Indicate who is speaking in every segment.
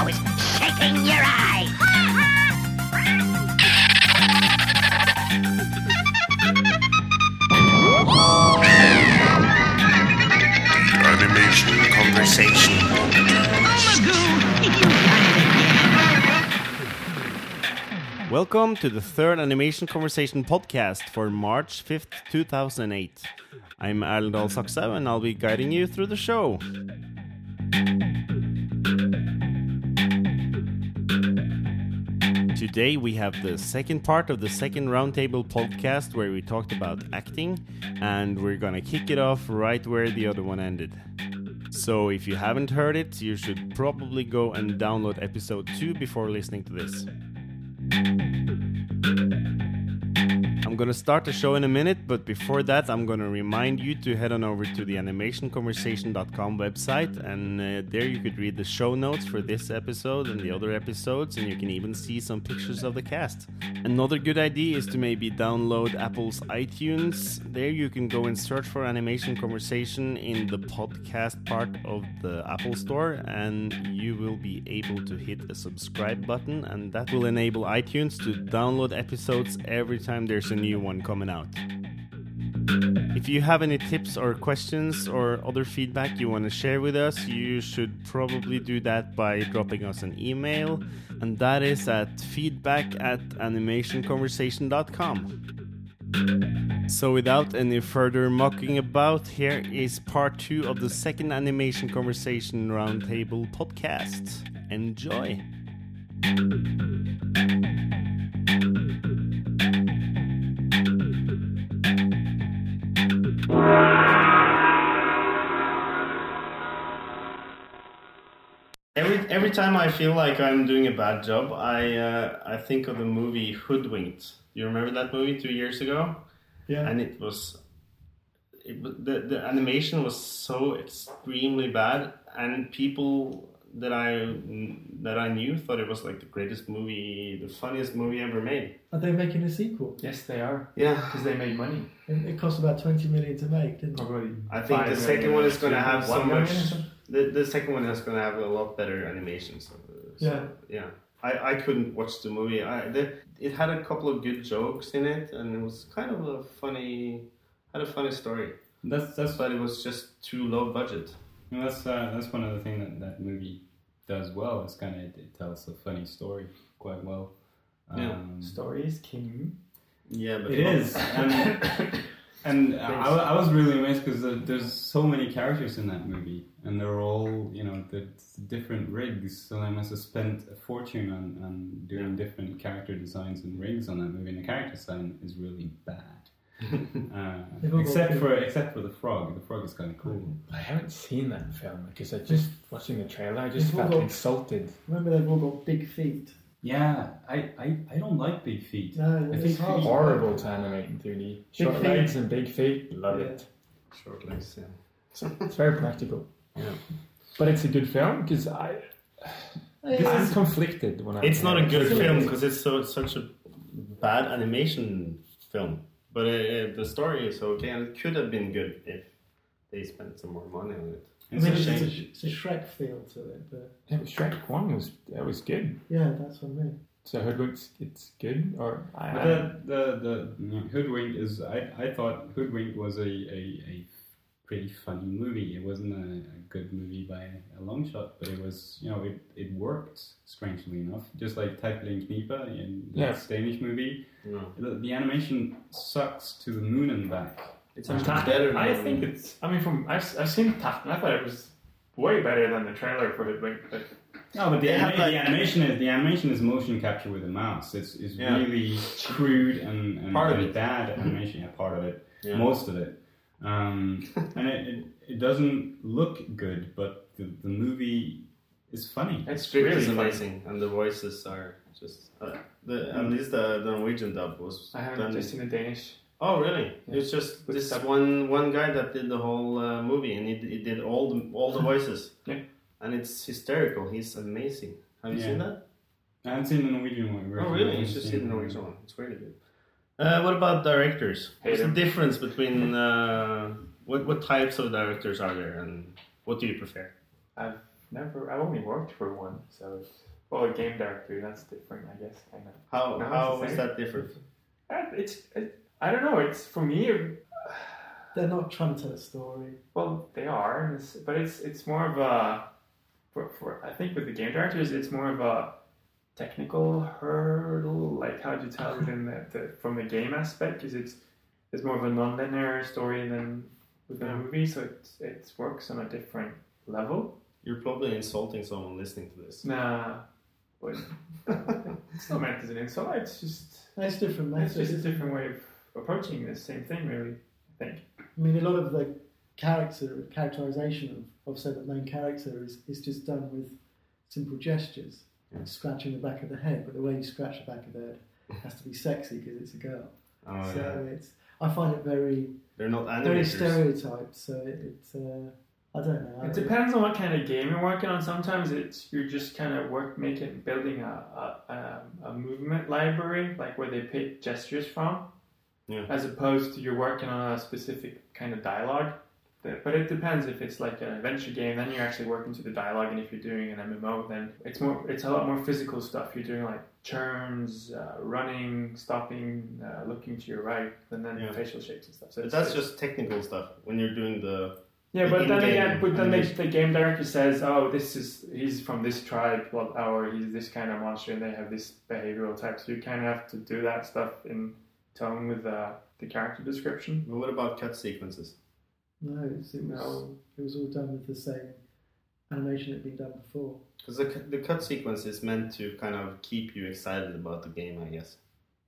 Speaker 1: always shaking your eye?
Speaker 2: Animation conversation.
Speaker 3: Welcome to the third Animation Conversation podcast for March 5th, 2008. I'm Erlendal Saksau and I'll be guiding you through the show. Today we have the second part of the second roundtable podcast where we talked about acting, and we're gonna kick it off right where the other one ended. So if you haven't heard it, you should probably go and download episode 2 before listening to this. I'm gonna start the show in a minute, but before that, I'm gonna remind you to head on over to the animationconversation.com website, and uh, there you could read the show notes for this episode and the other episodes, and you can even see some pictures of the cast. Another good idea is to maybe download Apple's iTunes. There you can go and search for Animation Conversation in the podcast part of the Apple Store, and you will be able to hit a subscribe button, and that will enable iTunes to download episodes every time there's a new one coming out. If you have any tips or questions or other feedback you want to share with us, you should probably do that by dropping us an email, and that is at feedback at animationconversation.com. So, without any further mucking about, here is part two of the second Animation Conversation Roundtable podcast. Enjoy! Every every time I feel like I'm doing a bad job, I uh, I think of the movie Hoodwinked. You remember that movie two years ago?
Speaker 4: Yeah.
Speaker 3: And it was, it the the animation was so extremely bad, and people that I that I knew thought it was like the greatest movie, the funniest movie ever made.
Speaker 4: Are they making a sequel?
Speaker 5: Yes, they are.
Speaker 3: Yeah,
Speaker 5: Because they made money.
Speaker 4: It, it cost about 20 million to make, didn't it?
Speaker 5: Probably.
Speaker 3: I think the
Speaker 5: five
Speaker 3: second
Speaker 5: million
Speaker 3: one
Speaker 5: or
Speaker 3: is going to have so much.
Speaker 5: or.
Speaker 3: The, the second one is going to have a lot better animation. So, so,
Speaker 4: Yeah.
Speaker 3: yeah. I, I couldn't watch the movie. I the, it had a couple of good jokes in it, and it was kind of a funny, had a funny story.
Speaker 6: That's that's
Speaker 3: But it was just too low budget.
Speaker 6: Well, that's uh, that's one of the things that that movie does well. It's kind of it, it tells a funny story quite well.
Speaker 3: Yeah.
Speaker 6: Um,
Speaker 5: Story is king.
Speaker 3: Yeah, but
Speaker 6: It is, and, and I, I was really amazed because there's so many characters in that movie, and they're all you know the different rigs. So they must have spent a fortune on, on doing different character designs and rigs on that movie. And the character design is really bad, uh,
Speaker 4: They've all got
Speaker 6: except for except for the frog. The frog is kind of cool.
Speaker 5: I haven't seen that film because I just watching the trailer. I just
Speaker 4: They've all
Speaker 5: felt
Speaker 4: got-
Speaker 5: insulted.
Speaker 4: Remember they've all got big feet.
Speaker 6: Yeah, I, I, I don't like big feet.
Speaker 4: No,
Speaker 6: I
Speaker 4: it's
Speaker 6: think
Speaker 4: hard.
Speaker 5: Horrible to animate in 3D. Short
Speaker 4: feet.
Speaker 5: legs and big feet. Love
Speaker 4: Yeah.
Speaker 5: it.
Speaker 3: Short legs. Yeah.
Speaker 5: It's very practical.
Speaker 3: Yeah.
Speaker 5: But it's a good film because I. I'm conflicted when I.
Speaker 3: It's not a good film because it's so such a bad animation film. But uh, the story is okay, and it could have been good if they spent some more money on it.
Speaker 4: I
Speaker 6: It's
Speaker 4: mean,
Speaker 6: a
Speaker 4: it's,
Speaker 6: shame.
Speaker 4: a, it's a Shrek feel to it, but
Speaker 5: Yeah, but Shrek One was that was good.
Speaker 4: yeah, that's what I mean.
Speaker 5: So Hoodwinked, it's good, or I.
Speaker 6: But the, the, the you know, Hoodwink is, I, I thought Hoodwink was a, a, a pretty funny movie. It wasn't a, a good movie by a long shot, but it was, you know, it, it worked, strangely enough. Just like Terkel i Knibe in
Speaker 5: Yeah.
Speaker 6: that Danish movie.
Speaker 3: No.
Speaker 6: The, the animation sucks to the moon and back.
Speaker 3: It's
Speaker 5: From
Speaker 3: actually
Speaker 5: Taft-
Speaker 3: better.
Speaker 5: I
Speaker 3: than-
Speaker 5: think it's. I mean, from I've, I've seen Taft, and I thought it was way better than the trailer for it, But
Speaker 6: No, but the,
Speaker 3: They
Speaker 6: anima-
Speaker 3: like-
Speaker 6: the animation is the animation is motion capture with a mouse. It's, it's
Speaker 3: Yeah.
Speaker 6: really crude and, and,
Speaker 3: Part of
Speaker 6: and
Speaker 3: it.
Speaker 6: bad animation. Yeah, part of it,
Speaker 3: Yeah.
Speaker 6: most of it. Um, and it, it, it doesn't look good, but the, the movie is funny.
Speaker 5: It's
Speaker 3: Script
Speaker 5: really
Speaker 3: is
Speaker 5: funny.
Speaker 3: amazing, and the voices are just. Uh, the, at least the, the Norwegian dub was.
Speaker 5: I haven't just seen the Danish.
Speaker 3: Oh really?
Speaker 5: Yeah.
Speaker 3: It's just
Speaker 5: With
Speaker 3: this
Speaker 5: sub-
Speaker 3: one one guy that did the whole uh, movie, and he, he did all the all the voices.
Speaker 5: Yeah.
Speaker 3: And it's hysterical. He's amazing. Have you
Speaker 6: Yeah.
Speaker 3: seen that?
Speaker 6: I haven't seen the Norwegian one.
Speaker 3: Oh really? You should see the Norwegian one. It's really good. Uh, what about directors?
Speaker 5: Hate
Speaker 3: What's the difference between uh, what what types of directors are there, and what do you prefer?
Speaker 5: I've never. I've only worked for one, so it's, well, a game director. That's different, I guess. Kind of.
Speaker 3: How
Speaker 5: No,
Speaker 3: how
Speaker 5: it's the
Speaker 3: is
Speaker 5: same.
Speaker 3: that different?
Speaker 5: Uh, It's. It, I don't know. It's for me. it-
Speaker 4: They're not trying to tell a story.
Speaker 5: Well, they are, it's- but it's it's more of a. For, for I think with the game directors, it's more of a technical hurdle. Like how do you tell within the, the from the game aspect? Because it's it's more of a non-linear story than with the
Speaker 3: Yeah.
Speaker 5: movie, so it it works on a different level.
Speaker 3: You're probably insulting someone listening to this.
Speaker 5: Nah, but it's not meant as an insult. It's just
Speaker 4: It's different
Speaker 5: it's
Speaker 4: methods.
Speaker 5: just a different way of approaching the same thing, really. I think.
Speaker 4: I mean, a lot of the character characterization of, of say the main character is, is just done with simple gestures,
Speaker 3: Yeah.
Speaker 4: scratching the back of the head. But the way you scratch the back of the head has to be sexy because it's a girl.
Speaker 3: Oh,
Speaker 4: so
Speaker 3: yeah.
Speaker 4: it's I find it very
Speaker 3: They're not
Speaker 4: very stereotyped. So it, it's uh, I don't know.
Speaker 5: It depends on what kind of game you're working on. Sometimes it's you're just kind of work making building a a, um, a movement library, like where they pick gestures from,
Speaker 3: Yeah.
Speaker 5: as opposed to you're working on a specific kind of dialogue. But it depends if it's like an adventure game, then you're actually working to the dialogue, and if you're doing an MMO, then it's more it's a lot more physical stuff. You're doing like turns, uh, running, stopping, uh, looking to your right, and then
Speaker 3: Yeah.
Speaker 5: facial shapes and stuff. So
Speaker 3: But
Speaker 5: it's-
Speaker 3: that's just technical stuff. When you're doing the
Speaker 5: yeah, but then again, but then the, the game director says, "Oh, this is he's from this tribe, well, or he's this kind of monster, and they have this behavioral type." So you kind of have to do that stuff in tone with uh, the character description.
Speaker 3: But what about cut sequences?
Speaker 4: No, it's, it was
Speaker 5: No.
Speaker 4: it was all done with the same animation that had been done before.
Speaker 3: Because the, cu- the cut sequence is meant to kind of keep you excited about the game, I guess.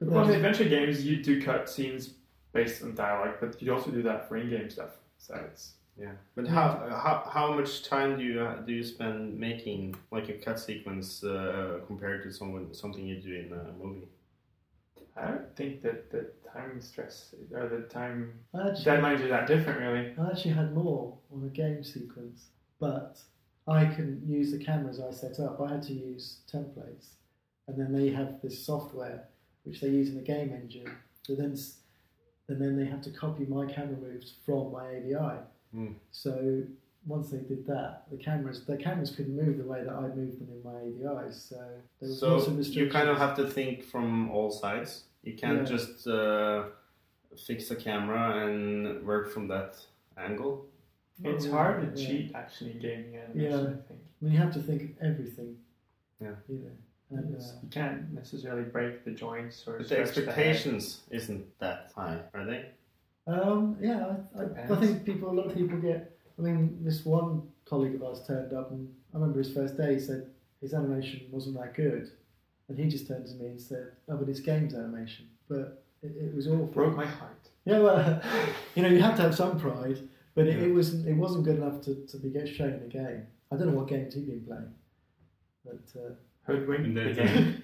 Speaker 4: But
Speaker 5: Well, in
Speaker 4: then-
Speaker 5: adventure games, you do cut scenes based on dialogue, but you also do that for in-game stuff. So it's
Speaker 3: Yeah. But how how how much time do you do you spend making like a cut sequence uh, compared to someone something you do in a movie?
Speaker 5: I don't think that the time stress or the time
Speaker 4: I actually,
Speaker 5: deadlines are that different, really.
Speaker 4: I actually had more on a game sequence, but I couldn't use the cameras I set up. I had to use templates, and then they have this software which they use in the game engine. So then, and then they have to copy my camera moves from my AVI.
Speaker 3: Hmm.
Speaker 4: So once they did that, the cameras the cameras couldn't move the way that I moved them in my AVIs. So there was lots
Speaker 3: So
Speaker 4: of
Speaker 3: you kind of have to think from all sides. You can't
Speaker 4: Yeah.
Speaker 3: just uh, fix a camera and work from that angle.
Speaker 5: It's
Speaker 4: Yeah,
Speaker 5: hard to
Speaker 4: yeah.
Speaker 5: cheat actually gaming animation.
Speaker 4: Yeah.
Speaker 5: I think.
Speaker 4: I mean, you have to think of everything.
Speaker 3: Yeah.
Speaker 4: You know. And, uh,
Speaker 5: you can't necessarily break the joints or
Speaker 3: But the
Speaker 5: stretch head.
Speaker 3: expectations isn't that high, are they?
Speaker 4: Um, yeah, I, I, I think people, a lot of people get. I mean, this one colleague of ours turned up, and I remember his first day. He said his animation wasn't that good, and he just turned to me and said, "Oh, but it's games animation." But it, it was awful.
Speaker 5: broke my heart.
Speaker 4: Yeah, well, you know, you have to have some pride, but it,
Speaker 3: Yeah.
Speaker 4: it wasn't. It wasn't good enough to, to be get shown in the game. I don't know what games he'd been playing, but uh,
Speaker 5: Hoodwink the
Speaker 6: The-
Speaker 5: game.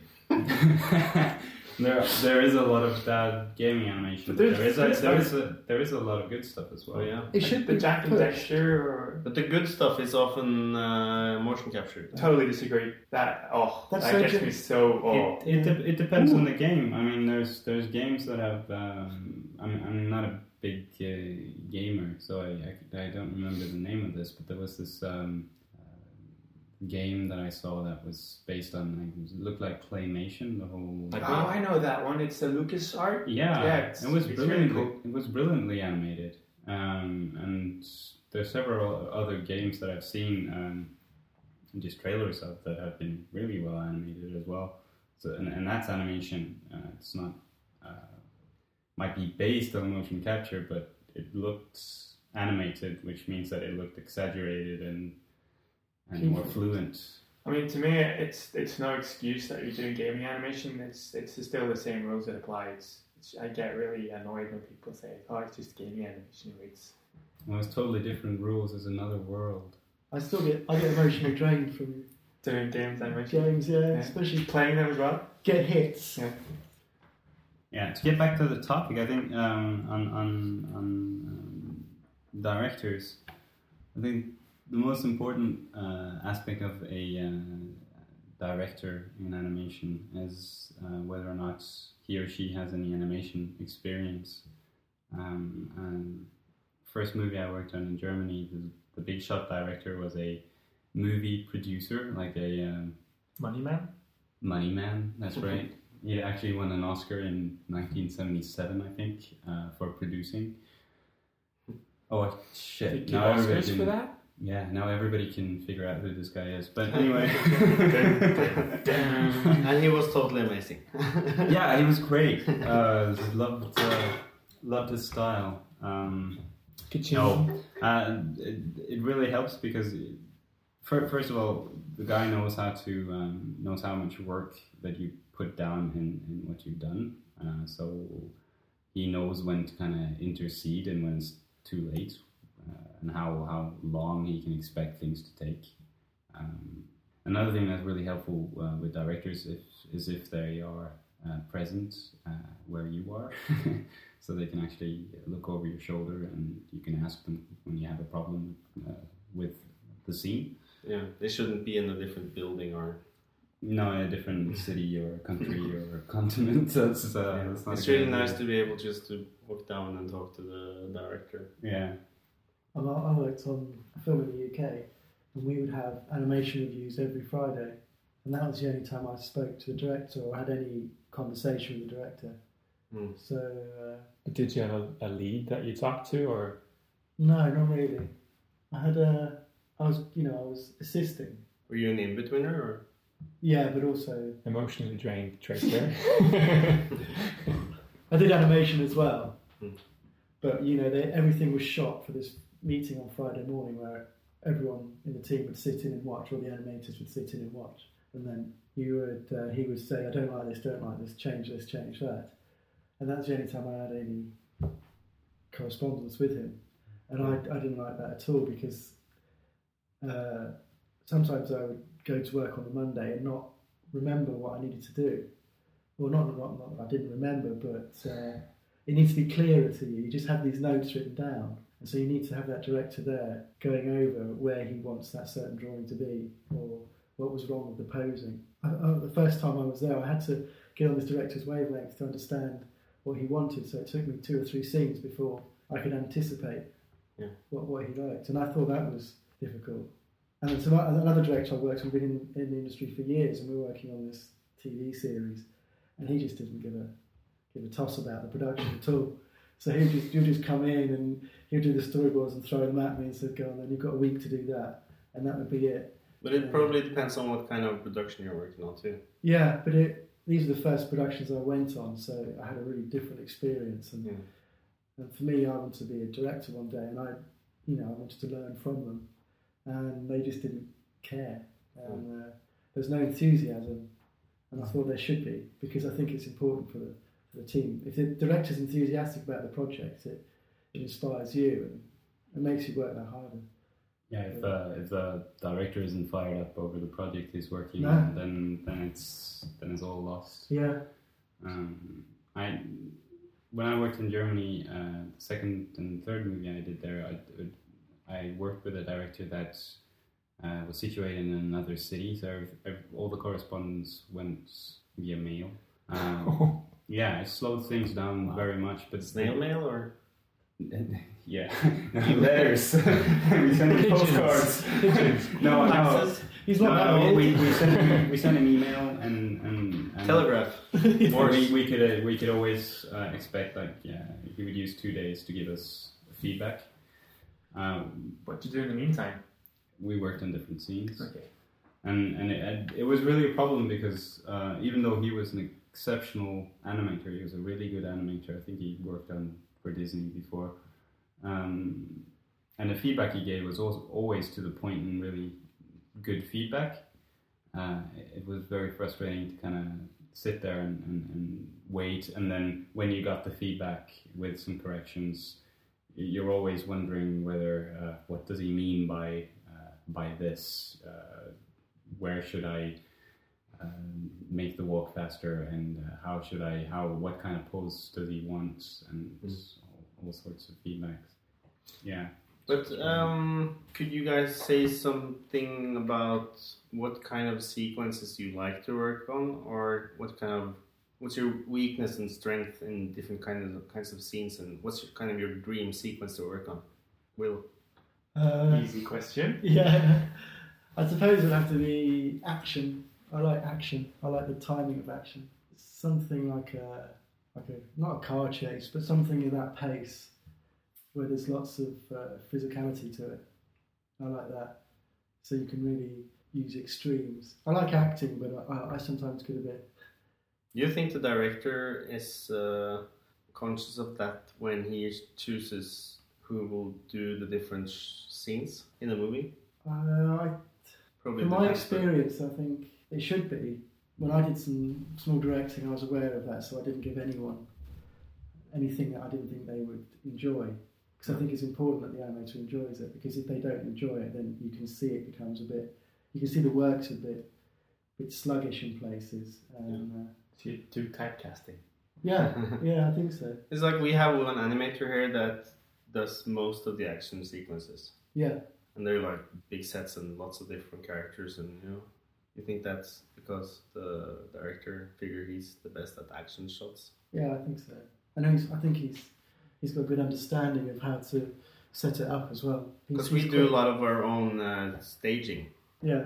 Speaker 6: There, there is a lot of bad gaming animation.
Speaker 5: But
Speaker 6: But
Speaker 5: there's-
Speaker 6: there is a,
Speaker 5: there's
Speaker 6: there
Speaker 5: like-
Speaker 6: is a, there is a lot of good stuff as well.
Speaker 3: Oh yeah.
Speaker 4: it should
Speaker 5: the
Speaker 4: be
Speaker 5: Jak and. Daxter or
Speaker 3: But the good stuff is often uh, motion captured.
Speaker 5: totally disagree. That oh
Speaker 4: That's
Speaker 5: that
Speaker 4: so
Speaker 5: gets me so oh.
Speaker 6: It, it, de- it depends on the game. I mean, there's there's games that have. Um, I'm I'm not a big uh, gamer, so I, I I don't remember the name of this, but there was this um, game that I saw that was based on like, it looked like claymation. The whole
Speaker 3: Like-
Speaker 5: Oh, I know that one. It's the Lucas art.
Speaker 6: yeah,
Speaker 5: Yeah,
Speaker 6: it was brilliantly
Speaker 5: really cool.
Speaker 6: it was brilliantly animated. Um, and there's several other games that I've seen um, just trailers of that have been really well animated as well. So and, and that's animation. Uh, it's not uh, might be based on motion capture, but it looked animated, which means that it looked exaggerated and and more fluent.
Speaker 5: I mean, to me, it's it's no excuse that you're doing gaming animation. It's it's still the same rules that apply. It's, it's I get really annoyed when people say, "Oh, it's just gaming animation." It's
Speaker 6: It was totally different rules. It's another world.
Speaker 4: I still get I get emotionally drained from
Speaker 5: Doing games animation.
Speaker 4: games, yeah,
Speaker 5: Yeah.
Speaker 4: especially
Speaker 5: Playing them as well.
Speaker 4: get hits.
Speaker 5: Yeah.
Speaker 6: Yeah, to get back to the topic, I think um, on on on um, directors, I think the most important uh, aspect of a uh, director in animation is uh, whether or not he or she has any animation experience. Um, and first movie I worked on in Germany, the, the big shot director was a movie producer, like a um,
Speaker 5: Money Man.
Speaker 6: Money Man, that's right. He actually won an Oscar in 1977, I think, uh, for producing. Oh shit!
Speaker 5: Did you
Speaker 6: Now
Speaker 5: give
Speaker 6: everybody
Speaker 5: Oscars for that?
Speaker 6: Yeah, now everybody can figure out who this guy is. But anyway,
Speaker 3: and he was totally amazing.
Speaker 6: yeah, he was great. Uh, loved uh, loved his style. Um, no, uh, it, it really helps because fir- first of all, the guy knows how to um, knows how much work that you put down in, in what you've done. Uh, so he knows when to kind of intercede and when it's too late, and how how long he can expect things to take. Um, another thing that's really helpful uh, with directors if, is if they are uh, present uh, where you are. so they can actually look over your shoulder and you can ask them when you have a problem uh, with the scene.
Speaker 3: Yeah, they shouldn't be in a different building or.
Speaker 6: No, in a different city or country or continent. That's, uh, that's not
Speaker 3: It's really nice
Speaker 6: idea.
Speaker 3: to be able just to walk down and talk to the director.
Speaker 6: Yeah.
Speaker 4: I I worked on a film in the UK, and we would have animation reviews every Friday, and that was the only time I spoke to the director or had any conversation with the director.
Speaker 3: Hmm.
Speaker 4: So uh,
Speaker 5: But did you have a, a lead that you talked to, or
Speaker 4: no, not really. I had a, I was, you know, I was assisting.
Speaker 3: Were you an in betweener or?
Speaker 4: Yeah, but also
Speaker 5: emotionally drained Tracer?
Speaker 4: I did animation as well.
Speaker 3: Hmm.
Speaker 4: But you know, they, everything was shot for this meeting on Friday morning, where everyone in the team would sit in and watch, all the animators would sit in and watch, and then you would, uh, he would say, "I don't like this, don't like this, change this, change that," and that's the only time I had any correspondence with him, and I, I didn't like that at all because uh, sometimes I would go to work on the Monday and not remember what I needed to do. Well, not, not, not that I didn't remember, but uh, it needs to be clearer to you. You just have these notes written down. And so you need to have that director there going over where he wants that certain drawing to be or what was wrong with the posing. I, I, the first time I was there, I had to get on this director's wavelength to understand what he wanted. So it took me two or three scenes before I could anticipate
Speaker 3: Yeah.
Speaker 4: what, what he liked. And I thought that was difficult. And then some, another director I worked with, we've been in, in the industry for years, and we were working on this TV series, and he just didn't give a give a toss about the production at all. So he would just he'd just come in and he'd do the storyboards and throw them at me and said, "Go on, then you've got a week to do that," and that would be it.
Speaker 3: But it probably depends on what kind of production you're working on too.
Speaker 4: Yeah, but it, these are the first productions I went on, so I had a really different experience. And,
Speaker 3: Yeah.
Speaker 4: and for me, I wanted to be a director one day, and I, you know, I wanted to learn from them, and they just didn't care. And uh, there's no enthusiasm, and I thought there should be because I think it's important for the, the team. If the director's enthusiastic about the project, it, it inspires you and it makes you work that harder.
Speaker 6: Yeah, if, uh, if the director isn't fired up over the project he's working
Speaker 4: No.
Speaker 6: on, then then it's then it's all lost.
Speaker 4: Yeah,
Speaker 6: Um, I when I worked in Germany, uh, the second and third movie I did there, I, I worked with a director that uh, was situated in another city, so all the correspondence went via mail. Um, yeah, it slowed things down very much, but
Speaker 3: Snail mail or?
Speaker 6: yeah, letters. we sent him postcards. no, no.
Speaker 4: He's not that
Speaker 6: No, we, we, sent him, we sent him email and, and, and
Speaker 3: Telegraph.
Speaker 6: or we, we could uh, we could always uh, expect like yeah he would use two days to give us feedback. Um,
Speaker 5: what you do in the meantime?
Speaker 6: we worked on different scenes,
Speaker 5: Okay.
Speaker 6: and and it, it was really a problem because uh, even though he was an exceptional animator, he was a really good animator. I think he worked on for Disney before, um, and the feedback he gave was always to the point and really good feedback. Uh, it, it was very frustrating to kind of sit there and, and, and wait, and then when you got the feedback with some corrections, you're always wondering whether uh, what does he mean by uh, by this? Uh, where should I um, make the walk faster, and uh, how should I? How what kind of pose does he want, and all, all sorts of feedbacks. Yeah.
Speaker 3: But um, could you guys say something about what kind of sequences you like to work on, or what kind of what's your weakness and strength in different kinds of kinds of scenes, and what's your, kind of your dream sequence to work on? Will
Speaker 4: Uh,
Speaker 5: Easy question.
Speaker 4: yeah, I suppose it'd have to be action. I like action. I like the timing of action. Something like a like a not a car chase, but something in that pace where there's lots of uh, physicality to it. I like that. So you can really use extremes. I like acting, but I, I sometimes get a bit.
Speaker 3: Do you think the director is uh, conscious of that when he chooses who will do the different scenes in a movie?
Speaker 4: Uh, I
Speaker 3: Probably
Speaker 4: From my experience, I think it should be. When I did some small directing, I was aware of that, so I didn't give anyone anything that I didn't think they would enjoy. Because I think it's important that the animator enjoys it. Because if they don't enjoy it, then you can see it becomes a bit. You can see the work's a bit, bit sluggish in places. And, uh,
Speaker 5: So you do typecasting.
Speaker 4: yeah, yeah, I think so.
Speaker 3: It's like we have one animator here that does most of the action sequences,
Speaker 4: Yeah,
Speaker 3: and they're like big sets and lots of different characters, and you know, you think that's because the director figure he's the best at action shots.
Speaker 4: yeah, I think so. I know. He's, I think he's he's got a good understanding of how to set it up as well.
Speaker 3: Because we do a lot of our own uh, staging.
Speaker 4: Yeah.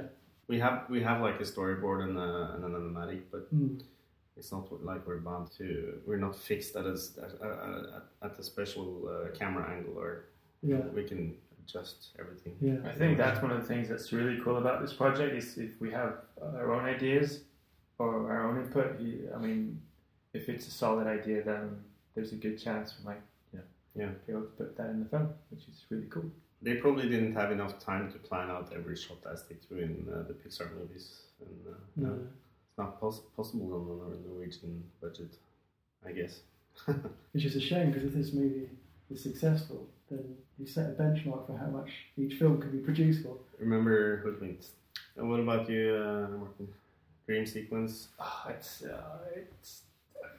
Speaker 3: We have we have like a storyboard and, a, and an animatic, but
Speaker 4: Mm.
Speaker 3: it's not like we're bound to. We're not fixed at a at, at a special uh, camera angle, or
Speaker 4: Yeah.
Speaker 3: we can adjust everything.
Speaker 4: Yeah.
Speaker 5: I think that's one of the things that's really cool about this project is if we have our own ideas or our own input. I mean, if it's a solid idea, then there's a good chance we might, you know,
Speaker 3: Yeah.
Speaker 5: be able to put that in the film, which is really cool.
Speaker 3: They probably didn't have enough time to plan out every shot as they do in uh, the Pixar movies, and uh,
Speaker 4: No.
Speaker 3: no, it's not pos- possible on a Norwegian budget, I guess.
Speaker 4: Which is a shame because if this movie is successful, then you set a benchmark for how much each film can be produced for.
Speaker 3: Remember Hoodwinked. And what about you, uh, Morten? Dream sequence?
Speaker 5: Ah, it's uh, it's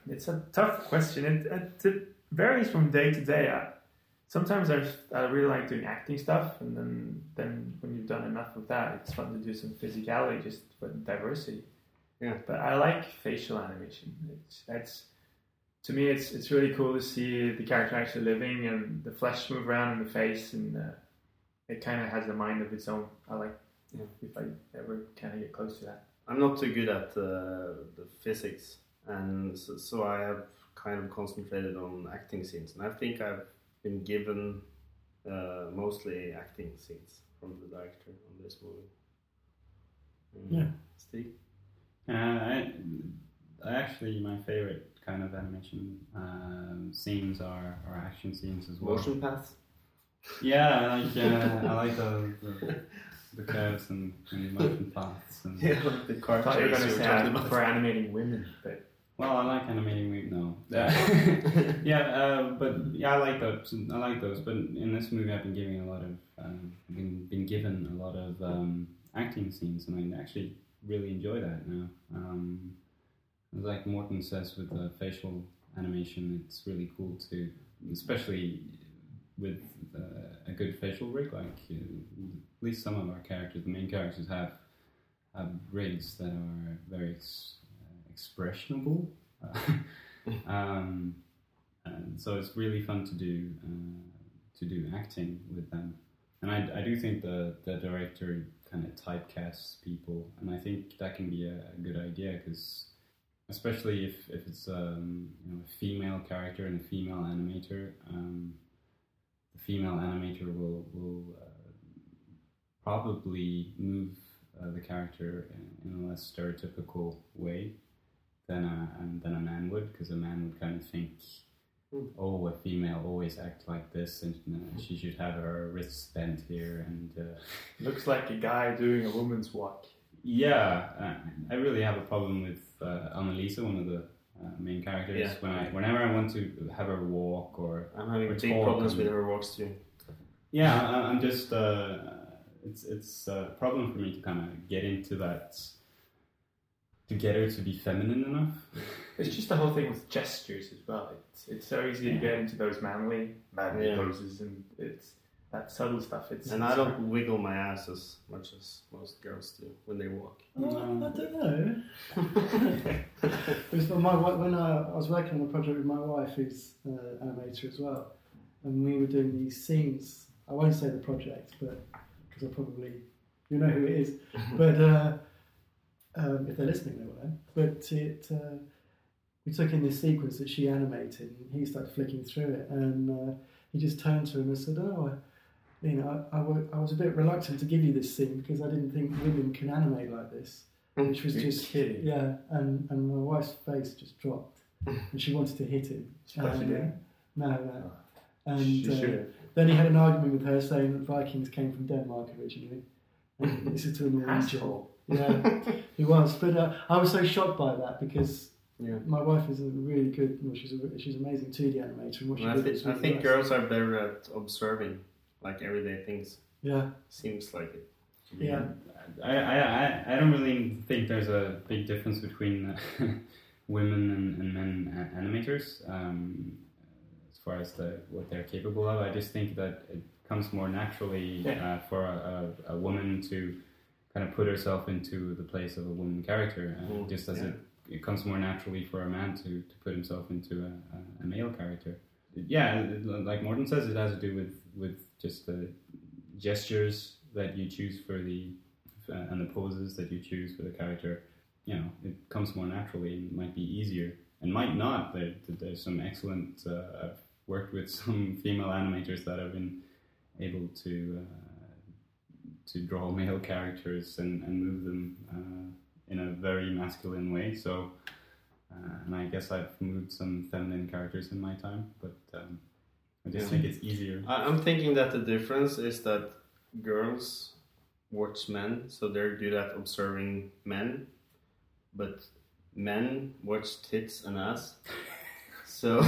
Speaker 5: it's a tough question. It, it, it varies from day to day. I, sometimes I, I really like doing acting stuff, and then then when you've done enough of that, it's fun to do some physicality, just for diversity.
Speaker 3: Yeah.
Speaker 5: But I like facial animation. It's that's to me, it's it's really cool to see the character actually living and the flesh move around in the face, and uh, it kind of has a mind of its own. I like
Speaker 3: Yeah.
Speaker 5: if I ever kind of get close to that.
Speaker 3: I'm not too good at uh, the physics, and so, so I have kind of concentrated on acting scenes. And I think I've been given uh, mostly acting scenes from the director on this movie. Mm.
Speaker 4: Yeah.
Speaker 3: Steve?
Speaker 6: Uh, I, I actually, my favorite kind of animation um, scenes or, are action scenes as well.
Speaker 3: Motion paths?
Speaker 6: Yeah, I like uh, I like the, the, the curves and, and motion paths. And,
Speaker 3: Yeah, like the car
Speaker 5: I thought you were going to say
Speaker 3: talking
Speaker 5: I'm for animating women, but
Speaker 6: Well, I like animating. we- No, yeah, uh, but yeah, I like those. I like those. But in this movie, I've been giving a lot of, um, I've been, been given a lot of um, acting scenes, and I actually really enjoy that now. Um, like Morten says, with the facial animation, it's really cool to, especially with uh, a good facial rig. Like uh, at least some of our characters, the main characters, have have rigs that are very ex- uh, expressionable. um, and so it's really fun to do uh, to do acting with them. And I, I do think the, the director kind of typecasts people, and I think that can be a, a good idea because, especially if, if it's um, you know, a female character and a female animator, um, the female animator will will uh, probably move uh, the character in, in a less stereotypical way than a and than a man would, because a man would kind of think,
Speaker 3: Hmm.
Speaker 6: oh, a female always act like this, and uh, she should have her wrists bent here, and uh,
Speaker 5: looks like a guy doing a woman's walk.
Speaker 6: yeah, I really have a problem with Annalisa, one of the uh, main characters.
Speaker 3: Yeah.
Speaker 6: When I whenever I want to have her walk or
Speaker 3: I'm having
Speaker 6: Or
Speaker 3: big problems
Speaker 6: and-
Speaker 3: with her walks too.
Speaker 6: yeah, I, I'm just uh, it's it's a problem for me to kind of get into that to get her to be feminine enough.
Speaker 5: It's just the whole thing with gestures as well. It's it's so easy to get into those manly manly
Speaker 3: Yeah.
Speaker 5: poses and it's that subtle stuff. It's
Speaker 3: And I don't wiggle my ass as much as most girls do when they walk.
Speaker 4: Oh, I don't know. It was my when I, I was working on a project with my wife, who's uh, animator as well, and we were doing these scenes. I won't say the project, but because I probably you know who it is. but uh, um, if they're listening, they will know. But it uh, we took in this sequence that she animated, and he started flicking through it, and uh, he just turned to her and said, "Oh." I, you know, I, I, was a bit reluctant to give you this scene because I didn't think women can animate like this, which was
Speaker 5: You're
Speaker 4: just
Speaker 5: kidding.
Speaker 4: yeah, and, and my wife's face just dropped, and she wanted to hit him. And, uh. No, no. And
Speaker 5: She
Speaker 4: uh, then he had an argument with her saying that Vikings came from Denmark originally. And this is to a Norwegian.
Speaker 5: Asshole.
Speaker 4: Yeah, he was. But uh, I was so shocked by that because
Speaker 3: Yeah.
Speaker 4: my wife is a really good. Well, she's a, she's an amazing 2D animator, and what she
Speaker 3: And I,
Speaker 4: did
Speaker 3: think I think girls are better at observing like everyday things.
Speaker 4: Yeah,
Speaker 3: Seems like it.
Speaker 4: yeah.
Speaker 6: I, I, I, I don't really think there's a big difference between women and, and men animators um, as far as the, what they're capable of. I just think that it comes more naturally
Speaker 5: Yeah.
Speaker 6: uh, for a, a, a woman to kind of put herself into the place of a woman character, uh,
Speaker 3: Mm,
Speaker 6: just as
Speaker 3: yeah.
Speaker 6: it, it comes more naturally for a man to, to put himself into a, a male character. Yeah, like Morten says, it has to do with, with just the gestures that you choose for the uh, and the poses that you choose for the character, you know, it comes more naturally and might be easier. And might not. There, there's some excellent. Uh, I've worked with some female animators that have been able to uh, to draw male characters and, and move them uh, in a very masculine way. So, uh, and I guess I've moved some feminine characters in my time, but um, I just
Speaker 3: Yeah.
Speaker 6: think it's easier.
Speaker 3: I, I'm thinking that the difference is that girls watch men, so they're good at observing men, but men watch tits and ass. So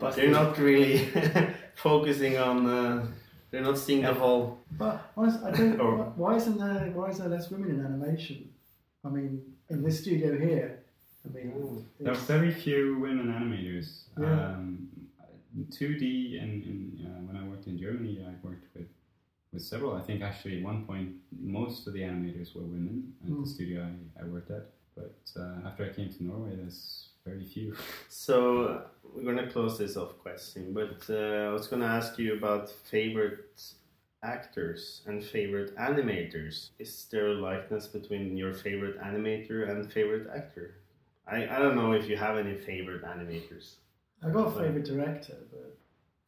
Speaker 3: but they're not really focusing on. Uh, they're not seeing the whole.
Speaker 4: But honestly, I don't.
Speaker 3: Or-
Speaker 4: why- why isn't there? Why is there less women in animation? I mean, in this studio here, I mean,
Speaker 6: There are very few women animators.
Speaker 4: Yeah.
Speaker 6: Um, 2D, and, and uh, when I worked in Germany, I worked with, with several. I think actually at one point, most of the animators were women at
Speaker 4: Mm.
Speaker 6: the studio I, I worked at. But uh, after I came to Norway, there's very few.
Speaker 3: So uh, we're gonna close this off question, but uh, I was gonna ask you about favorite actors and favorite animators. Is there a likeness between your favorite animator and favorite actor? I, I don't know if you have any favorite animators.
Speaker 4: I got a favorite director, but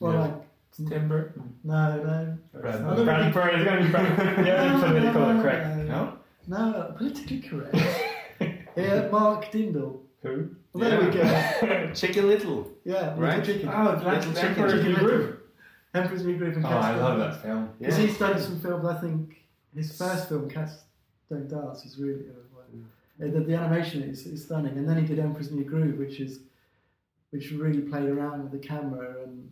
Speaker 4: well,
Speaker 3: Yeah.
Speaker 4: like
Speaker 5: Tim Burton.
Speaker 4: no, no,
Speaker 5: Brad,
Speaker 4: I'm
Speaker 5: Brad Bird. It's gonna be Brad. Yeah,
Speaker 4: No, no,
Speaker 5: correct.
Speaker 4: no.
Speaker 5: No.
Speaker 4: no, politically correct. yeah, Mark Dindal.
Speaker 5: Who?
Speaker 4: Well, there we go.
Speaker 3: Chicken Little.
Speaker 4: Yeah, Little
Speaker 3: Right.
Speaker 4: Chicken.
Speaker 5: Oh,
Speaker 3: Little
Speaker 5: that's
Speaker 3: Chicken.
Speaker 5: Emperor's New
Speaker 4: Chicken
Speaker 5: Groove.
Speaker 4: Emperor's New Groove and
Speaker 5: Oh,
Speaker 4: Cats
Speaker 5: I love that film.
Speaker 4: Because
Speaker 3: Yeah.
Speaker 4: he's done some films. I think his first film, Cats Don't Dance, is really uh, the, the animation is, is stunning. And then he did Emperor's New Groove, which is which really played around with the camera and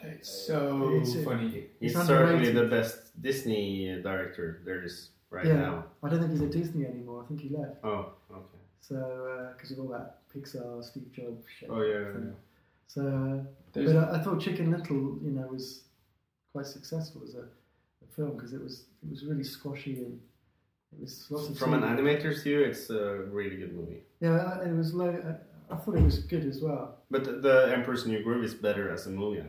Speaker 5: It's so
Speaker 4: It's, uh,
Speaker 5: funny.
Speaker 3: He's
Speaker 4: It's
Speaker 3: certainly the best Disney uh, director there is right
Speaker 4: Yeah.
Speaker 3: now.
Speaker 4: I don't think he's at Disney anymore. I think he left.
Speaker 3: Oh, okay.
Speaker 4: So because of all that Pixar, Steve Jobs shit.
Speaker 3: Oh, yeah, yeah,
Speaker 4: So, uh, but I, I thought Chicken Little, you know, was quite successful as a, a film because it was it was really squashy and
Speaker 3: From an animator's view, it's a really good movie.
Speaker 4: Yeah, it was low. I, I thought it was good as well.
Speaker 3: But the, the Emperor's New Groove is better as a movie.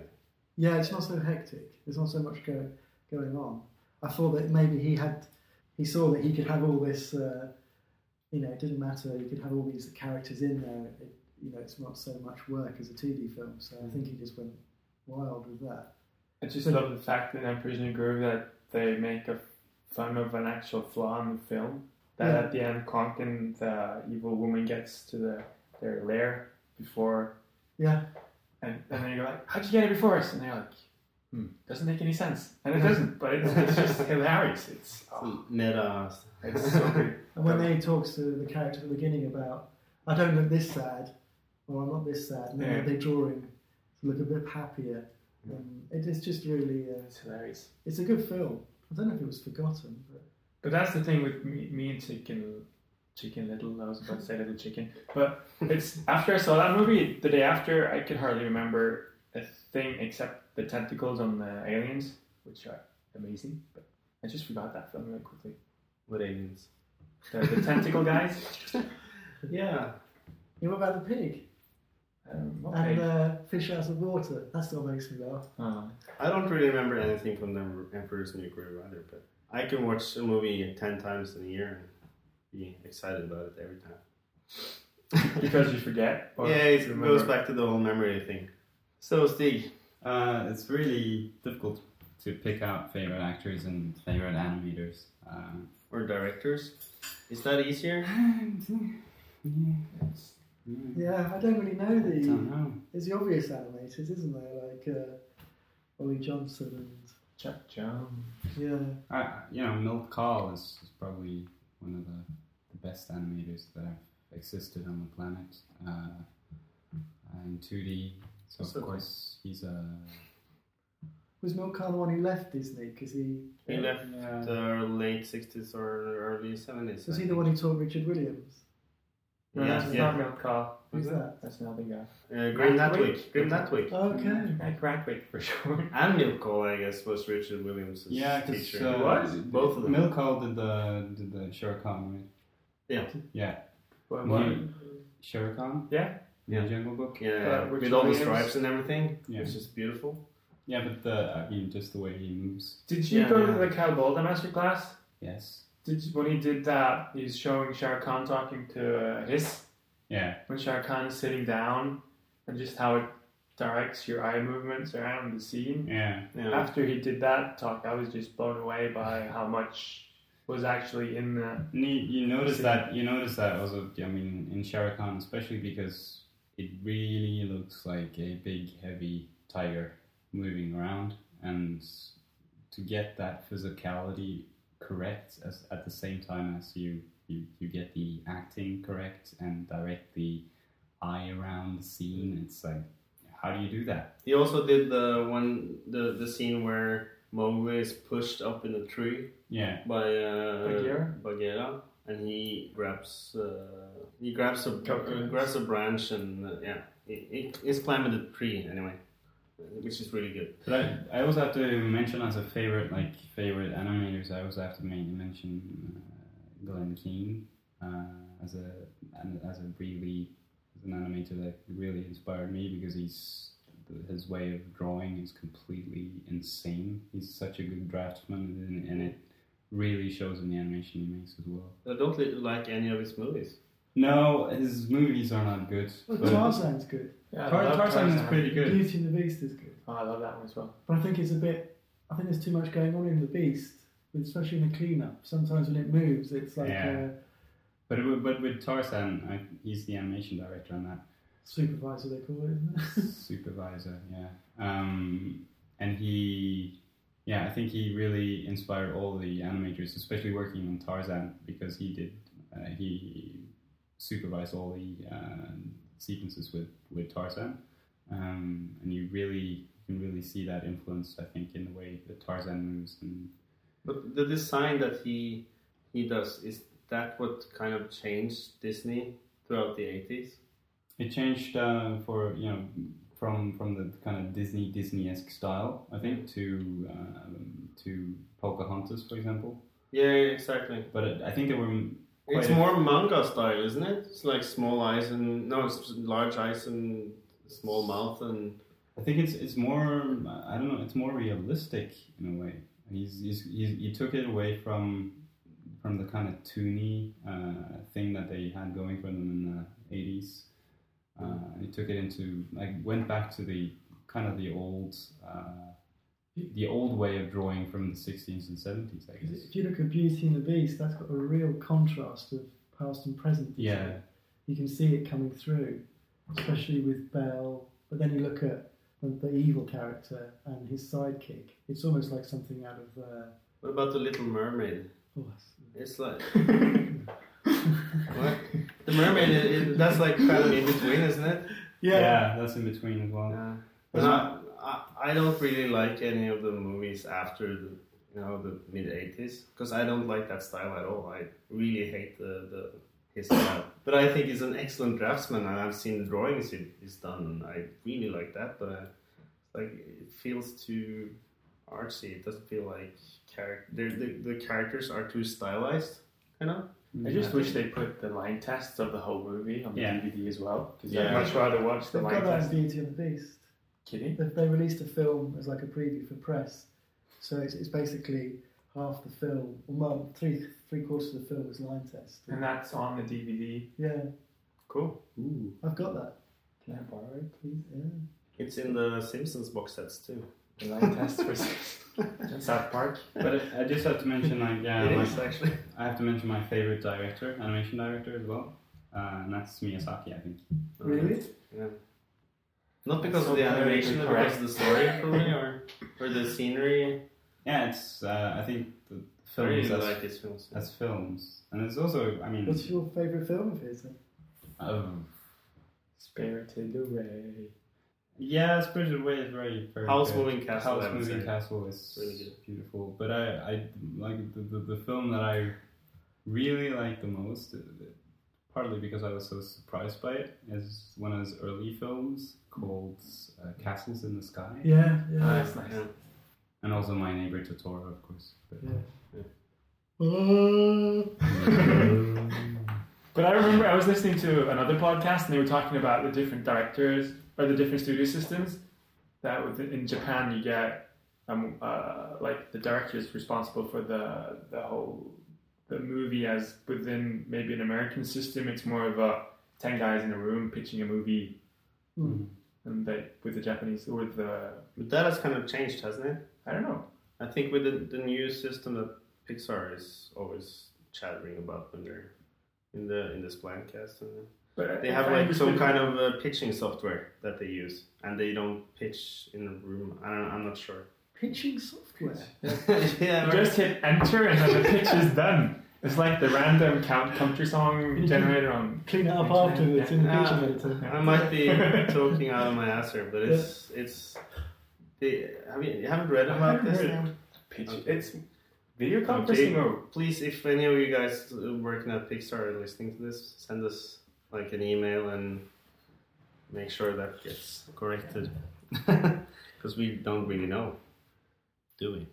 Speaker 4: Yeah, it's not so hectic. There's not so much go, going on. I thought that maybe he had, he saw that he could have all this. Uh, you know, it didn't matter. He could have all these characters in there. It, you know, it's not so much work as a 2D film. So I think he just went wild with that.
Speaker 5: I just
Speaker 4: But-
Speaker 5: love the fact in Emperor's New Groove that they make a fun of an actual flaw in the film. That
Speaker 4: Yeah.
Speaker 5: at the end, Conkin, the evil woman, gets to the their lair before,
Speaker 4: Yeah,
Speaker 5: and, and then you're like, "How'd you get it before us?" And they're like, "Hmm, doesn't make any sense," and it doesn't. But it's, it's just hilarious. It's oh,
Speaker 3: Meta.
Speaker 5: it's so good.
Speaker 4: and when he talks to the character at the beginning about, I don't look this sad, or I'm not this sad, and then
Speaker 5: Yeah.
Speaker 4: they draw him to look a bit happier. Um, it is just really, uh,
Speaker 5: It's hilarious.
Speaker 4: it's a good film. I don't know if it was forgotten, but
Speaker 5: But that's the thing with me, me and Chicken, Chicken Little. I was about to say Little Chicken, but it's after I saw that movie, the day after, I could hardly remember a thing except the tentacles on the aliens, which are amazing. But I just forgot that film really quickly.
Speaker 3: What aliens.
Speaker 5: The, the tentacle guys.
Speaker 3: Yeah.
Speaker 4: you know about the pig
Speaker 5: Um,
Speaker 4: and uh, fish out of water? That's what makes me laugh.
Speaker 5: Oh.
Speaker 3: I don't really remember anything from the Emperor's New Groove either, but I can watch a movie ten times in a year and be excited about it every time.
Speaker 5: because you forget. or
Speaker 3: yeah, it
Speaker 5: you
Speaker 3: goes back to the whole memory thing. So, Stig,
Speaker 6: Uh, it's really difficult to pick out favorite actors and favorite animators. Uh,
Speaker 3: or directors, is that easier?
Speaker 4: Yeah, I don't really know
Speaker 6: I
Speaker 4: the.
Speaker 6: don't know.
Speaker 4: There's the obvious animators, isn't there? Like uh, Ollie Johnston and
Speaker 5: Chuck Jones.
Speaker 4: yeah.
Speaker 6: I, you know, Milt Kahl is, is probably one of the, the best animators that have existed on the planet. Uh, in 2D, so
Speaker 3: So-
Speaker 6: of course he's a
Speaker 4: Was Milt Kahl the one who left Disney? Because he
Speaker 3: He left
Speaker 6: Yeah.
Speaker 3: the late 60s or early 70s.
Speaker 4: was
Speaker 3: I
Speaker 4: he the one who taught Richard Williams?
Speaker 5: No,
Speaker 3: Yeah,
Speaker 5: that's
Speaker 3: yeah.
Speaker 5: not Milt Kahl.
Speaker 4: Who's that?
Speaker 5: That's another guy.
Speaker 3: Uh, Grim
Speaker 5: Ratwick.
Speaker 3: Natwick. Grim Natwick.
Speaker 4: Okay.
Speaker 5: Like Ratwick for sure.
Speaker 3: And Milt Kahl, I guess, was Richard Williams'
Speaker 6: yeah, because
Speaker 3: teacher.
Speaker 6: uh,
Speaker 5: was?
Speaker 3: Both of them.
Speaker 6: Milt Kahl did the did the Shere Khan, right?
Speaker 3: Yeah.
Speaker 6: Yeah,
Speaker 5: What,
Speaker 6: What?
Speaker 5: what?
Speaker 6: Shere Khan.
Speaker 5: Yeah.
Speaker 3: Yeah.
Speaker 6: The Jungle Book.
Speaker 3: Yeah,
Speaker 5: Uh,
Speaker 3: with
Speaker 5: Richard
Speaker 3: all the stripes and everything,
Speaker 6: Yeah.
Speaker 3: It's just beautiful.
Speaker 6: Yeah, but the I mean, just the way he moves.
Speaker 5: Did you
Speaker 3: Yeah,
Speaker 5: go
Speaker 3: yeah.
Speaker 5: to the Cal Boulder master class?
Speaker 6: Yes.
Speaker 5: Did when he did that, he's showing Shere Khan talking to uh, his
Speaker 6: Yeah.
Speaker 5: when Shere Khan is sitting down, and just how it directs your eye movements around the scene.
Speaker 6: Yeah.
Speaker 3: Yeah.
Speaker 5: After he did that talk, I was just blown away by how much was actually in the.
Speaker 6: You, you notice that you notice that also. I mean, in Shere Khan, especially because it really looks like a big, heavy tiger moving around, and to get that physicality correct as at the same time as you you, you get the acting correct and direct the eye around the scene, it's like how do you do that?
Speaker 3: He also did the one, the, the scene where Mowgli is pushed up in a tree
Speaker 6: Yeah.
Speaker 3: by uh,
Speaker 5: Bagheera?
Speaker 3: Bagheera, and he grabs uh, he grabs a uh,
Speaker 5: Coconuts.
Speaker 3: grabs a branch and uh, yeah, he, he, he's climbing the tree anyway, which is really good.
Speaker 6: But I, I also have to mention as a favorite, like favorite animators. I also have to mention uh, Glenn Keane uh, as a as a really as an animator that really inspired me because he's his way of drawing is completely insane. He's such a good draftsman, and, and it really shows in the animation he makes as well.
Speaker 3: I don't like any of his movies.
Speaker 6: No, his movies are not good.
Speaker 4: Well,
Speaker 6: but-
Speaker 4: Tarzan's good.
Speaker 5: Yeah,
Speaker 6: Tar- Tarzan is pretty good.
Speaker 4: Beauty and the Beast is good.
Speaker 5: Oh, I love that one as well.
Speaker 4: But I think it's a bit. I think there's too much going on in the Beast, especially in the cleanup. Sometimes when it moves, it's like
Speaker 6: Yeah.
Speaker 4: a
Speaker 6: But with- but with Tarzan, I, he's the animation director on that.
Speaker 4: supervisor, they call it, isn't it?
Speaker 6: supervisor yeah um, and he yeah i think he really inspired all the animators especially working on tarzan because he did uh, he supervised all the uh, sequences with with tarzan um, and you really you can really see that influence i think in the way that tarzan moves and
Speaker 3: But the design that he he does is that what kind of changed Disney throughout the eighties?
Speaker 6: it changed uh, for you know from from the kind of Disney Disney-esque style I think to um, to Pocahontas for example
Speaker 3: Yeah, exactly.
Speaker 6: but it, I think there were quite
Speaker 3: It's
Speaker 6: a-
Speaker 3: more manga style, isn't it? It's like small eyes and no, it's large eyes and small mouth and
Speaker 6: I think it's it's more I don't know it's more realistic in a way. He's, he's, he's he took it away from from the kind of toony uh, thing that they had going for them in the eighties. Uh, he took it into like went back to the kind of the old uh, the old way of drawing from the sixties and seventies. I guess.
Speaker 4: If you look at Beauty and the Beast, that's got a real contrast of past and present.
Speaker 6: Yeah.
Speaker 4: it? You can see it coming through, especially with Belle. But then you look at the, the evil character and his sidekick. It's almost like something out of. Uh,
Speaker 3: what about the Little Mermaid?
Speaker 4: oh,
Speaker 3: It's like what? The mermaid, it, it, that's like kind of in between, isn't it?
Speaker 6: Yeah, Yeah, that's in between as well.
Speaker 3: Yeah. But I, I, I don't really like any of the movies after the you know the mid '80s because I don't like that style at all. I really hate the, the his style. But I think he's an excellent draftsman, and I've seen the drawings he, he's done. and I really like that, but I, like it feels too artsy. It doesn't feel like character. The, the characters are too stylized, you know.
Speaker 5: I just wish they put the line tests of the whole movie on the
Speaker 6: Yeah.
Speaker 5: DVD as well. Because
Speaker 3: Yeah.
Speaker 5: I'd much rather watch the
Speaker 4: They've
Speaker 5: line
Speaker 4: got
Speaker 5: test.
Speaker 4: Beauty and the Beast.
Speaker 5: Kidding?
Speaker 4: They, they released a film as like a preview for press, so it's, it's basically half the film, or more, three three quarters of the film is line test.
Speaker 5: And that's on the DVD.
Speaker 4: Yeah,
Speaker 3: Cool.
Speaker 6: Ooh.
Speaker 4: I've got that.
Speaker 5: Can I borrow it, please?
Speaker 4: Yeah.
Speaker 3: It's in the Simpsons box sets too.
Speaker 5: The line test for South Park.
Speaker 6: But I just have to mention, like, yeah,
Speaker 3: it
Speaker 6: like,
Speaker 3: is actually.
Speaker 6: I have to mention my favorite director, animation director as well, uh, and that's Miyazaki, I think.
Speaker 4: Really?
Speaker 3: Yeah. Not because
Speaker 5: So
Speaker 3: of the animation, but because of the story, probably, or or the scenery.
Speaker 6: Yeah, it's. Uh, I think the
Speaker 3: I really
Speaker 6: films as,
Speaker 3: like his films.
Speaker 6: as films, and it's also. I mean,
Speaker 4: What's your favourite film of his?
Speaker 6: Um,
Speaker 5: Spirited Away.
Speaker 6: yeah, Spirited Away is very very.
Speaker 3: Howl's
Speaker 6: good.
Speaker 3: Moving Castle. I Howl's
Speaker 6: Moving
Speaker 3: say.
Speaker 6: Castle is
Speaker 3: Really good.
Speaker 6: beautiful, but I, I like the, the, the film that I really like the most, uh, partly because I was so surprised by it. it, is one of his early films called uh, Castles in the Sky,
Speaker 4: Yeah, yeah.
Speaker 5: Ah, that's nice.
Speaker 3: Yeah.
Speaker 6: and also My Neighbor Totoro, of course. But,
Speaker 4: Yeah.
Speaker 5: But I remember I was listening to another podcast and they were talking about the different directors or the different studio systems that in Japan you get um, uh, like the director is responsible for the the whole the movie as within maybe an American system it's more of a ten guys in a room pitching a movie
Speaker 4: Mm.
Speaker 5: and they with the Japanese with the
Speaker 3: But that has kind of changed, hasn't it?
Speaker 5: I don't know
Speaker 3: I think with the, the new system that Pixar is always chattering about when they're in the in this cast, and
Speaker 5: but
Speaker 3: they
Speaker 5: if
Speaker 3: have
Speaker 5: I
Speaker 3: like some kind of uh, pitching software that they use, and they don't pitch in a room. I don't, I'm not sure.
Speaker 4: Pitching software.
Speaker 3: yeah,
Speaker 5: you just hit enter and then the pitch is done it's like the random count country song generator on
Speaker 4: Clean it up
Speaker 5: Internet,
Speaker 4: afterwards in the
Speaker 3: yeah.
Speaker 4: pitching editor.
Speaker 3: I might be talking out of my ass here, but it's it's. They, have you, you haven't read
Speaker 5: I
Speaker 3: about
Speaker 5: haven't
Speaker 3: this?
Speaker 5: heard pitch.
Speaker 3: Okay.
Speaker 5: It's video
Speaker 3: Okay.
Speaker 5: conferencing mode.
Speaker 3: Please, if any of you guys working at Pixar are listening to this, send us like an email and make sure that gets corrected. Because we don't really know, do we?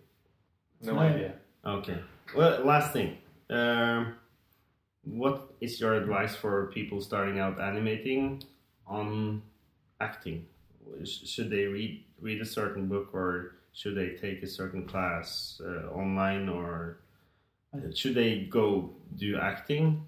Speaker 5: No
Speaker 4: No.
Speaker 5: idea.
Speaker 3: Okay. Well, last thing. Um, what is your advice for people starting out animating on acting? Should they read read a certain book or should they take a certain class uh, online or should they go do acting?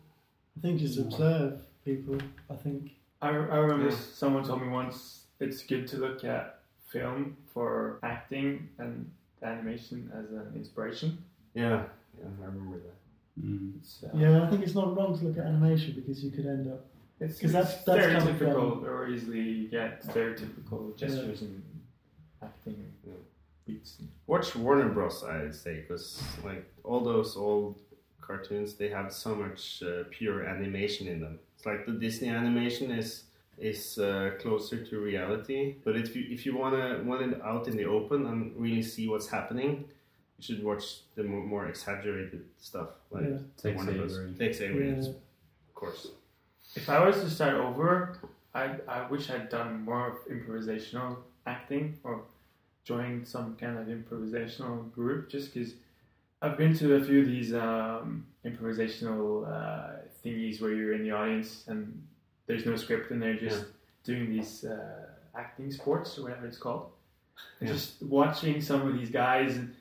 Speaker 4: I think just observe people. I think
Speaker 5: I, I remember
Speaker 3: Yeah.
Speaker 5: someone told me once it's good to look at film for acting and animation as an inspiration.
Speaker 3: Yeah, yeah, I remember that.
Speaker 6: mm,
Speaker 5: It's, uh,
Speaker 4: yeah, I think it's not wrong to look at animation because you could end up.
Speaker 5: it's
Speaker 4: 'Cause that's- that's coming
Speaker 5: stereotypical or easily get stereotypical gestures in acting
Speaker 3: Yeah.
Speaker 5: beats.
Speaker 3: Watch Warner Bros. I'd say because like all those old cartoons, they have so much uh, pure animation in them. It's like the Disney animation is is uh, closer to reality. But if you if you wanna want it out in the open and really see what's happening, you should watch the more, more exaggerated stuff like
Speaker 4: Yeah.
Speaker 6: Tex
Speaker 3: Warner Bros.
Speaker 6: Avery.
Speaker 3: Tex Avery,
Speaker 4: Yeah.
Speaker 3: of course.
Speaker 5: If I was to start over, I I wish I'd done more of improvisational acting or joined some kind of improvisational group. Just because I've been to a few of these um, improvisational uh, thingies where you're in the audience and there's no script and they're just doing these uh, acting sports or whatever it's called.
Speaker 3: Yeah.
Speaker 5: Just watching some of these guys. And,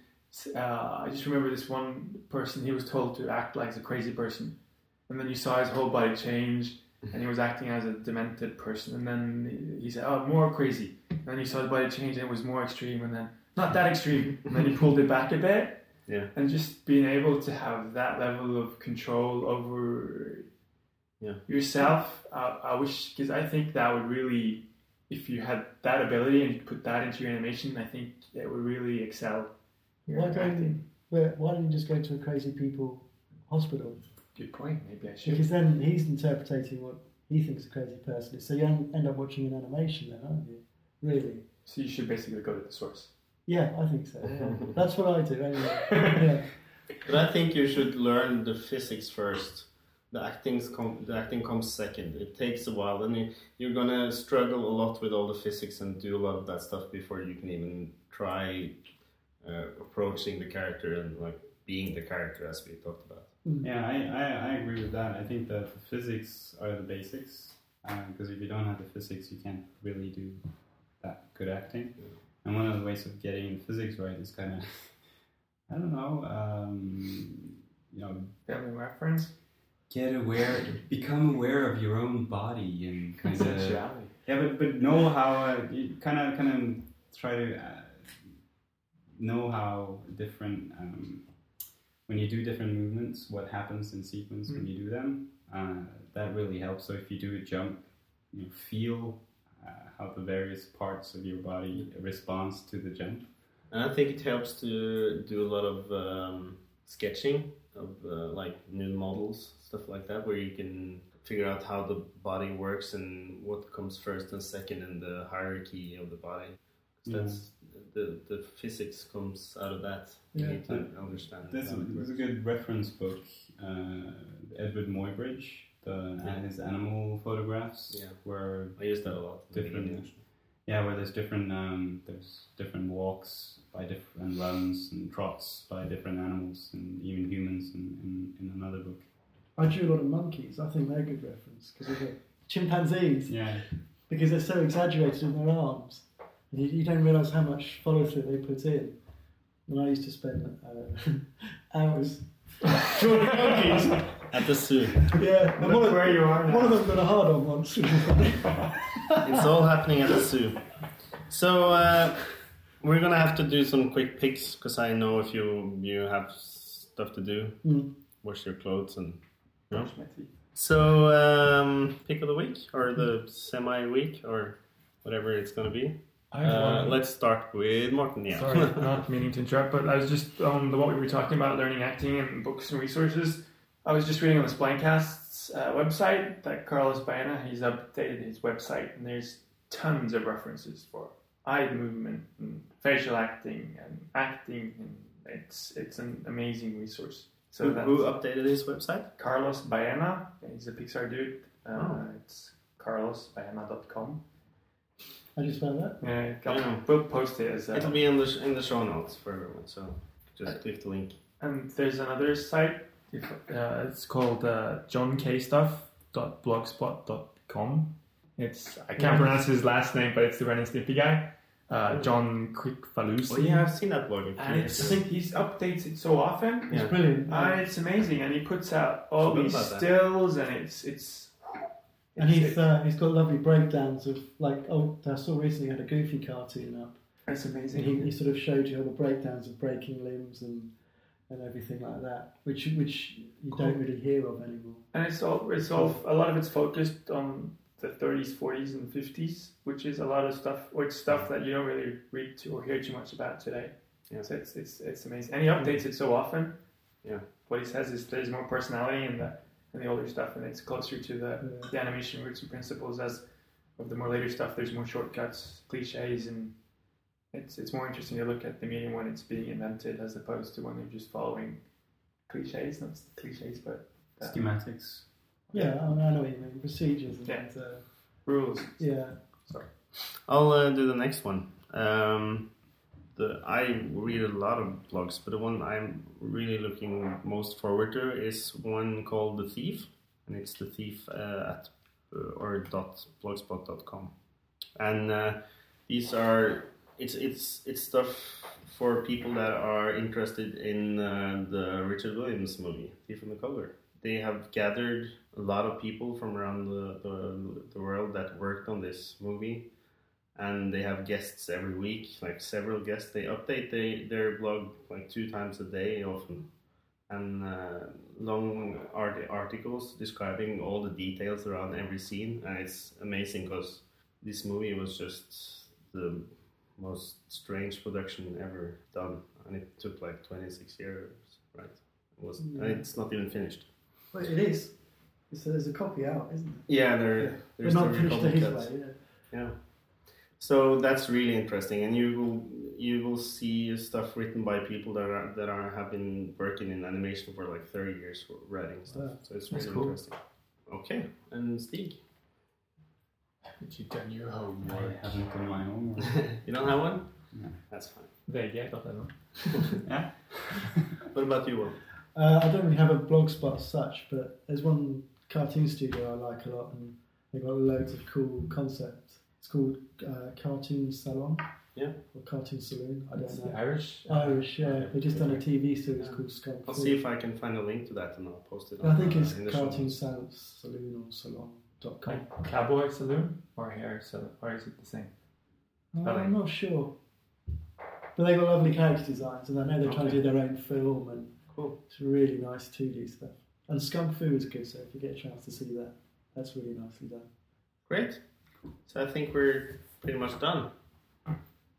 Speaker 5: uh, I just remember this one person. He was told to act like a crazy person and then you saw his whole body change and he was acting as a demented person and then he- he said oh more crazy and then you saw his body change and it was more extreme and then not that extreme and then he pulled it back a bit
Speaker 3: Yeah.
Speaker 5: and just being able to have that level of control over
Speaker 3: Yeah.
Speaker 5: yourself uh, I wish because I think that would really if you had that ability and you put that into your animation I think it would really excel
Speaker 4: Why don't where, Why don't you just go to a crazy people hospital?
Speaker 5: Good point. Maybe I should.
Speaker 4: Because then he's interpreting what he thinks a crazy person is. So you end up watching an animation then, aren't you? Really?
Speaker 5: So you should basically go to the source.
Speaker 4: Yeah, I think so. Yeah. That's what I do anyway. Yeah.
Speaker 3: But I think you should learn the physics first. The acting's com- the acting comes second. It takes a while, and you, you're gonna struggle a lot with all the physics and do a lot of that stuff before you can even try uh, approaching the character and like being the character as we talked about.
Speaker 6: Yeah, I, I, I agree with that. I think that the physics are the basics because if you don't have the physics, you can't really do that good acting. And one of the ways of getting the physics right is kind of, I don't know, um, you know,
Speaker 5: Family reference.
Speaker 6: Get aware, become aware of your own body and kind of yeah, but but know how uh, you kind of kind of try to uh, know how different um, when you do different movements, what happens in sequence when you do them. Uh, that really helps. So if you do a jump, you know, feel uh, how the various parts of your body responds to the jump.
Speaker 3: And I think it helps to do a lot of um, sketching of uh, like new models, stuff like that, where you can figure out how the body works and what comes first and second in the hierarchy of the body. 'Cause That's the the physics comes out of that. You
Speaker 4: Yeah.
Speaker 3: need to understand.
Speaker 6: There's a, there's a good reference book, uh, Edward Muybridge, the
Speaker 3: Yeah.
Speaker 6: his animal photographs,
Speaker 3: Yeah.
Speaker 6: where
Speaker 3: I use that a lot.
Speaker 6: Different-
Speaker 3: beginning.
Speaker 6: Yeah, where there's different um, there's different walks by different runs and trots by different animals and even humans in, in, in another book.
Speaker 4: I drew a lot of monkeys. I think they're a good reference because of the chimpanzees
Speaker 6: Yeah,
Speaker 4: because they're so exaggerated in their arms. And you, you don't realise how much follow through they put in. And I used to spend uh, hours drawing monkeys.
Speaker 3: At the zoo.
Speaker 4: Yeah, and one of,
Speaker 5: where you are
Speaker 4: one of them got a hard on once.
Speaker 3: It's all happening at the zoo. So uh, we're gonna have to do some quick picks because I know if you you have stuff to do,
Speaker 4: Mm.
Speaker 3: wash your clothes and. No?
Speaker 5: Brush my teeth.
Speaker 3: So um, pick of the week or the semi week or whatever it's gonna be. Uh, let's start with Morten. Yeah.
Speaker 5: Sorry, not meaning to interrupt, but I was just on the what we were talking about, learning acting and books and resources. I was just reading on the Splinecast's uh, website that Carlos Baena he's updated his website, and there's tons of references for eye movement and facial acting and acting, and it's it's an amazing resource. So
Speaker 3: who, who updated his website?
Speaker 5: Carlos Baena. He's a Pixar dude. Uh,
Speaker 3: Oh.
Speaker 5: It's carlosbaena.com.
Speaker 4: I just found that.
Speaker 5: Yeah,
Speaker 3: Yeah.
Speaker 5: we'll post it as a,
Speaker 3: It'll be in the sh- in the show notes for everyone. So just click the link.
Speaker 5: And there's another site. If, uh, it's called uh, johnkstuff.blogspot.com. It's I can't pronounce his last name, but it's the Ren and Stimpy guy, uh, John Kricfalusi.
Speaker 3: Oh yeah, I've seen that blog.
Speaker 5: And it's, he updates it so often.
Speaker 3: Yeah.
Speaker 4: It's brilliant.
Speaker 5: Uh, it's amazing, and he puts out all these
Speaker 3: about that.
Speaker 5: stills, and it's it's.
Speaker 4: and
Speaker 5: it's-
Speaker 4: he's uh, he's got lovely breakdowns of like oh I saw recently had a Goofy cartoon up
Speaker 5: it's amazing.
Speaker 4: and he, he sort of showed you all the breakdowns of breaking limbs and and everything like that which which you don't really hear of anymore.
Speaker 5: and it's all it's all a lot of it's focused on the 30s, 40s, and 50s, which is a lot of stuff, or it's stuff that you don't really read to or hear too much about today.
Speaker 3: Yeah.
Speaker 5: So it's it's it's amazing, and he updates it so often.
Speaker 3: Yeah.
Speaker 5: What he says is there's more personality in the in the older stuff, and it's closer to the,
Speaker 4: Yeah.
Speaker 5: the animation roots and principles. As of the more later stuff, there's more shortcuts, cliches, and it's it's more interesting to look at the medium when it's being invented as opposed to when they're just following cliches, not cliches, but uh,
Speaker 6: schematics.
Speaker 4: Yeah, I, mean, I know what you mean. Procedures and
Speaker 5: Yeah.
Speaker 4: uh,
Speaker 5: rules.
Speaker 4: yeah. Sorry.
Speaker 3: I'll uh, do the next one. Um, the I read a lot of blogs, but the one I'm really looking most forward to is one called The Thief, and it's The Thief uh, at uh, or dot blogspot.com, and uh, these are it's it's it's stuff for people that are interested in uh, the Richard Williams movie Thief and the Cobbler. They have gathered a lot of people from around the, the, the world that worked on this movie and they have guests every week, like several guests. They update they, their blog like two times a day often, and uh, long art- articles describing all the details around every scene. And it's amazing because this movie was just the most strange production ever done, and it took like 26 years, right? It was, and it's not even finished.
Speaker 4: Well, it is. It's, there's a copy out, isn't it?
Speaker 7: Yeah, there,
Speaker 4: Yeah.
Speaker 7: there's
Speaker 4: but not
Speaker 7: the
Speaker 4: finished to his way. Yeah.
Speaker 7: Yeah. So that's really interesting, and you will you will see stuff written by people that are that are have been working in animation for like thirty years for writing stuff.
Speaker 4: Wow.
Speaker 7: So it's
Speaker 5: That's
Speaker 7: really
Speaker 5: cool.
Speaker 7: interesting. Okay, and Stig,
Speaker 5: But you've done your homework?
Speaker 6: I haven't done my homework.
Speaker 7: you don't have one?
Speaker 6: No.
Speaker 7: That's fine.
Speaker 5: VG.no.
Speaker 6: yeah.
Speaker 7: What about you, Will?
Speaker 4: Uh, I don't really have a blog spot as such, but there's one cartoon studio I like a lot, and they've got loads of cool concepts. It's called uh, Cartoon Salon.
Speaker 7: Yeah.
Speaker 4: Or Cartoon Saloon. I don't know.
Speaker 5: Irish.
Speaker 4: Irish, yeah. They've just done a TV series
Speaker 7: Yeah.
Speaker 4: called Skunk.
Speaker 7: I'll see if I can find a link to that and I'll post it.
Speaker 4: I think
Speaker 7: uh,
Speaker 4: it's
Speaker 7: in
Speaker 4: Cartoon
Speaker 7: notes.
Speaker 4: Sal- Saloon or Salon.com.
Speaker 5: Like cowboy saloon or hair saloon, or is it the same?
Speaker 4: Uh, I'm not sure. But they've got lovely character designs, and I know they're trying to do their own film, and
Speaker 7: Cool.
Speaker 4: it's really nice 2D stuff. And Skunk Fu is good, so if you get a chance to see that, that's really nicely done.
Speaker 7: Great. So I think we're pretty much done.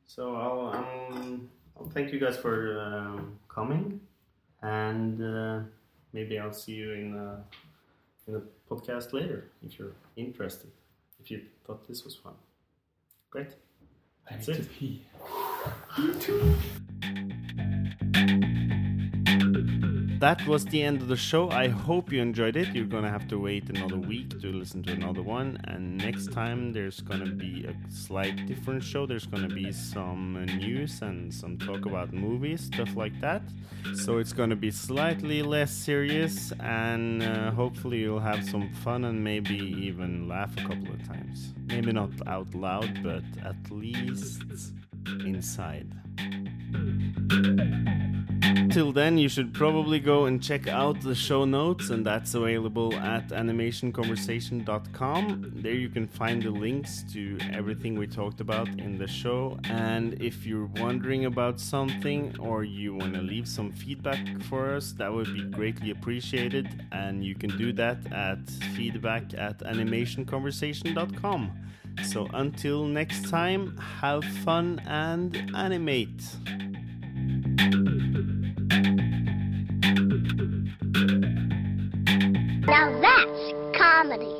Speaker 7: So I'll um, I'll thank you guys for um, coming, and uh, maybe I'll see you in uh, in the podcast later if you're interested. If you thought this was fun. Great.
Speaker 5: I need
Speaker 7: it.
Speaker 5: to pee.
Speaker 3: That was the end of the show. I hope you enjoyed it. You're gonna have to wait another week to listen to another one, and next time there's gonna be a slight different show. There's gonna be some uh, news and some talk about movies, stuff like that. So it's gonna be slightly less serious, and uh, hopefully you'll have some fun and maybe even laugh a couple of times. Maybe not out loud, but at least inside. Till then, you should probably go and check out the show notes, and that's available at animationconversation.com. There you can find the links to everything we talked about in the show. And if you're wondering about something or you want to leave some feedback for us, that would be greatly appreciated. And you can do that at feedback at animationconversation.com. So until next time, have fun and animate.
Speaker 8: Now that's comedy.